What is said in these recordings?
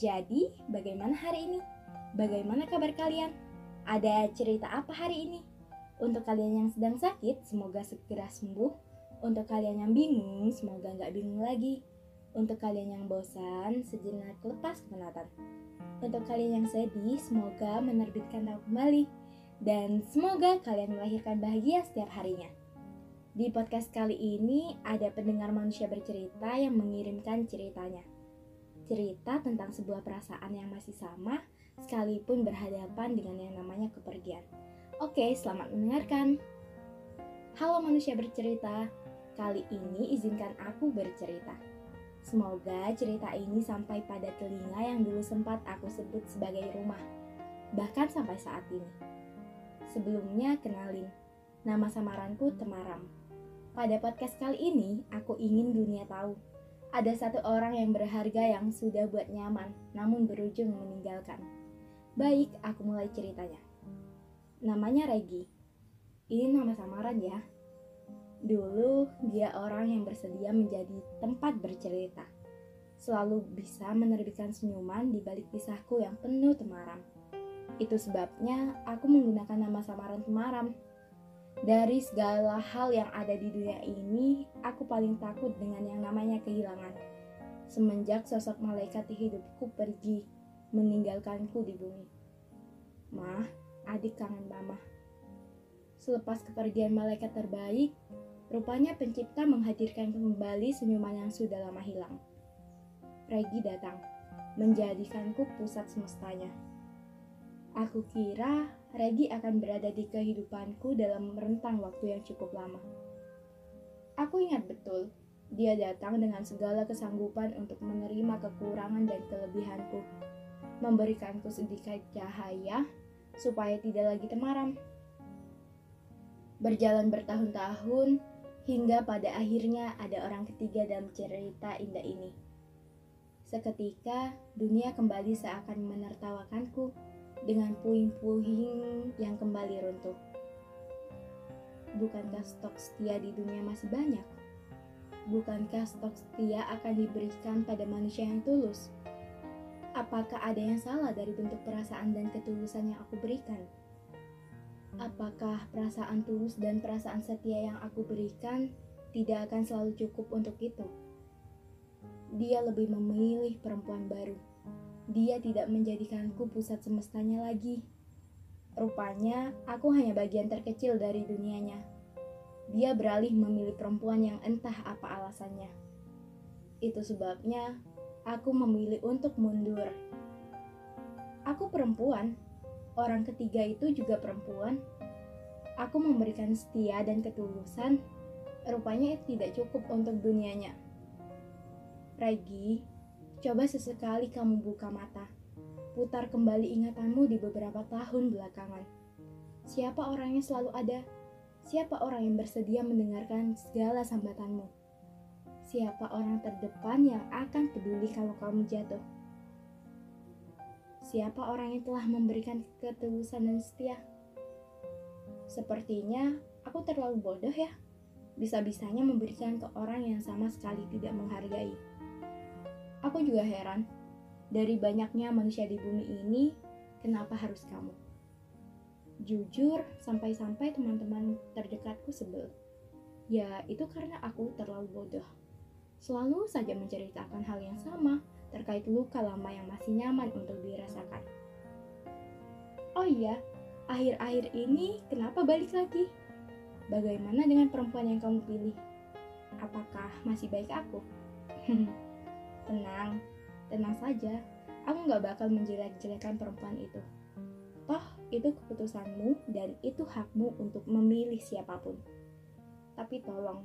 Jadi, bagaimana hari ini? Bagaimana kabar kalian? Ada cerita apa hari ini? Untuk kalian yang sedang sakit, semoga segera sembuh. Untuk kalian yang bingung, semoga nggak bingung lagi. Untuk kalian yang bosan, sejenak lepas penatan. Untuk kalian yang sedih, semoga menerbitkan tahu kembali. Dan semoga kalian melahirkan bahagia setiap harinya. Di podcast kali ini ada pendengar manusia bercerita yang mengirimkan ceritanya. Cerita tentang sebuah perasaan yang masih sama sekalipun berhadapan dengan yang namanya kepergian. Oke, selamat mendengarkan. Halo manusia bercerita, kali ini izinkan aku bercerita. Semoga cerita ini sampai pada telinga yang dulu sempat aku sebut sebagai rumah, bahkan sampai saat ini. Sebelumnya, kenalin, nama samaranku Temaram. Pada podcast kali ini, aku ingin dunia tahu, ada satu orang yang berharga yang sudah buat nyaman, namun berujung meninggalkan. Baik, aku mulai ceritanya. Namanya Regi. Ini nama samaran ya. Dulu dia orang yang bersedia menjadi tempat bercerita. Selalu bisa menerbitkan senyuman di balik kisahku yang penuh temaram. Itu sebabnya aku menggunakan nama samaran temaram. Dari segala hal yang ada di dunia ini, aku paling takut dengan yang namanya kehilangan. Semenjak sosok malaikat di hidupku pergi, meninggalkanku di bumi. Mah, adik kangen mama. Selepas kepergian malaikat terbaik, Rupanya pencipta menghadirkan kembali senyuman yang sudah lama hilang. Regi datang, menjadikanku pusat semestanya. Aku kira Regi akan berada di kehidupanku dalam rentang waktu yang cukup lama. Aku ingat betul, dia datang dengan segala kesanggupan untuk menerima kekurangan dan kelebihanku, memberikanku sedikit cahaya supaya tidak lagi temaram. Berjalan bertahun-tahun, Hingga pada akhirnya ada orang ketiga dalam cerita indah ini. Seketika dunia kembali seakan menertawakanku dengan puing-puing yang kembali runtuh. Bukankah stok setia di dunia masih banyak? Bukankah stok setia akan diberikan pada manusia yang tulus? Apakah ada yang salah dari bentuk perasaan dan ketulusan yang aku berikan? Apakah perasaan tulus dan perasaan setia yang aku berikan tidak akan selalu cukup untuk itu? Dia lebih memilih perempuan baru. Dia tidak menjadikanku pusat semestanya lagi. Rupanya, aku hanya bagian terkecil dari dunianya. Dia beralih memilih perempuan yang entah apa alasannya. Itu sebabnya aku memilih untuk mundur. Aku perempuan, orang ketiga itu juga perempuan. Aku memberikan setia dan ketulusan, rupanya itu tidak cukup untuk dunianya. Regi, coba sesekali kamu buka mata. Putar kembali ingatanmu di beberapa tahun belakangan. Siapa orang yang selalu ada? Siapa orang yang bersedia mendengarkan segala sambatanmu? Siapa orang terdepan yang akan peduli kalau kamu jatuh? Siapa orang yang telah memberikan ketulusan dan setia? Sepertinya aku terlalu bodoh ya. Bisa-bisanya memberikan ke orang yang sama sekali tidak menghargai. Aku juga heran, dari banyaknya manusia di bumi ini, kenapa harus kamu? Jujur, sampai-sampai teman-teman terdekatku sebel. Ya, itu karena aku terlalu bodoh. Selalu saja menceritakan hal yang sama, terkait luka lama yang masih nyaman untuk dirasakan. Oh iya, akhir-akhir ini kenapa balik lagi? Bagaimana dengan perempuan yang kamu pilih? Apakah masih baik aku? tenang, tenang saja. Aku gak bakal menjelek-jelekan perempuan itu. Toh, itu keputusanmu dan itu hakmu untuk memilih siapa pun. Tapi tolong,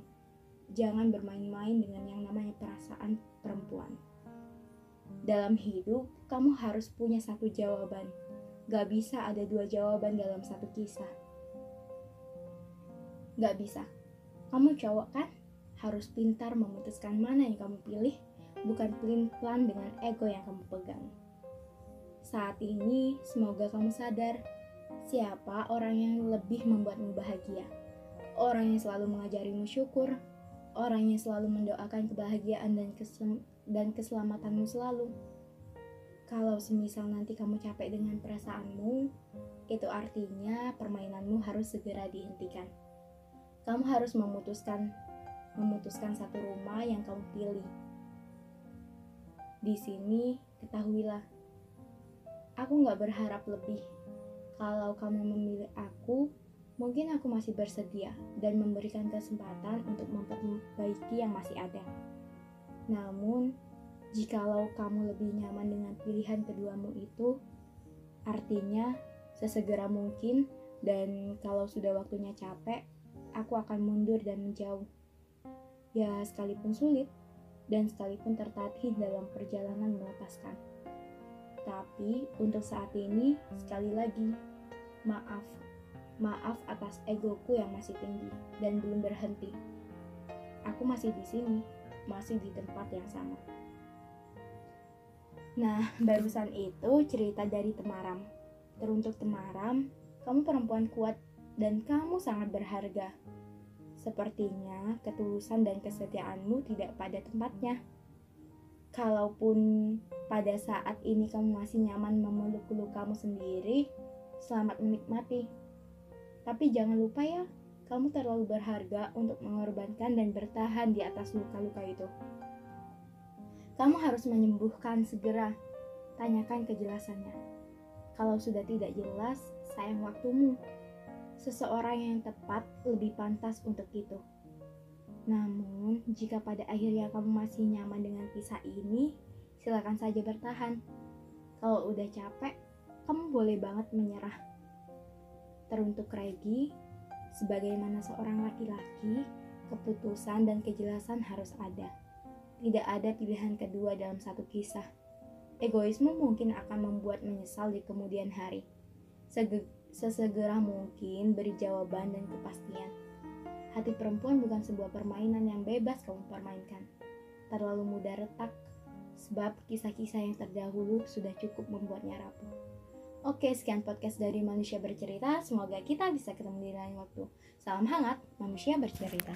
jangan bermain-main dengan yang namanya perasaan perempuan. Dalam hidup, kamu harus punya satu jawaban. Gak bisa ada dua jawaban dalam satu kisah. Gak bisa. Kamu cowok kan? Harus pintar memutuskan mana yang kamu pilih, bukan pelin-pelan dengan ego yang kamu pegang. Saat ini, semoga kamu sadar siapa orang yang lebih membuatmu bahagia. Orang yang selalu mengajarimu syukur, orang yang selalu mendoakan kebahagiaan dan, kesel dan keselamatanmu selalu. Kalau semisal nanti kamu capek dengan perasaanmu, itu artinya permainanmu harus segera dihentikan. Kamu harus memutuskan memutuskan satu rumah yang kamu pilih. Di sini, ketahuilah, aku nggak berharap lebih. Kalau kamu memilih aku, mungkin aku masih bersedia dan memberikan kesempatan untuk memperbaiki yang masih ada. Namun, jikalau kamu lebih nyaman dengan pilihan keduamu itu, artinya sesegera mungkin dan kalau sudah waktunya capek, aku akan mundur dan menjauh. Ya, sekalipun sulit dan sekalipun tertatih dalam perjalanan melepaskan. Tapi untuk saat ini, sekali lagi, maaf. Maaf atas egoku yang masih tinggi dan belum berhenti. Aku masih di sini, masih di tempat yang sama. Nah, barusan itu cerita dari Temaram. Teruntuk Temaram, kamu perempuan kuat dan kamu sangat berharga. Sepertinya ketulusan dan kesetiaanmu tidak pada tempatnya. Kalaupun pada saat ini kamu masih nyaman memeluk lukamu sendiri, selamat menikmati. Tapi jangan lupa ya, kamu terlalu berharga untuk mengorbankan dan bertahan di atas luka-luka itu. Kamu harus menyembuhkan segera. Tanyakan kejelasannya. Kalau sudah tidak jelas, sayang waktumu. Seseorang yang tepat lebih pantas untuk itu. Namun, jika pada akhirnya kamu masih nyaman dengan kisah ini, silakan saja bertahan. Kalau udah capek, kamu boleh banget menyerah. Teruntuk Regi, sebagaimana seorang laki-laki, keputusan dan kejelasan harus ada. Tidak ada pilihan kedua dalam satu kisah. Egoisme mungkin akan membuat menyesal di kemudian hari. Sege sesegera mungkin beri jawaban dan kepastian. Hati perempuan bukan sebuah permainan yang bebas kamu permainkan. Terlalu mudah retak, sebab kisah-kisah yang terdahulu sudah cukup membuatnya rapuh. Oke, sekian podcast dari Manusia Bercerita. Semoga kita bisa ketemu di lain waktu. Salam hangat, Manusia Bercerita.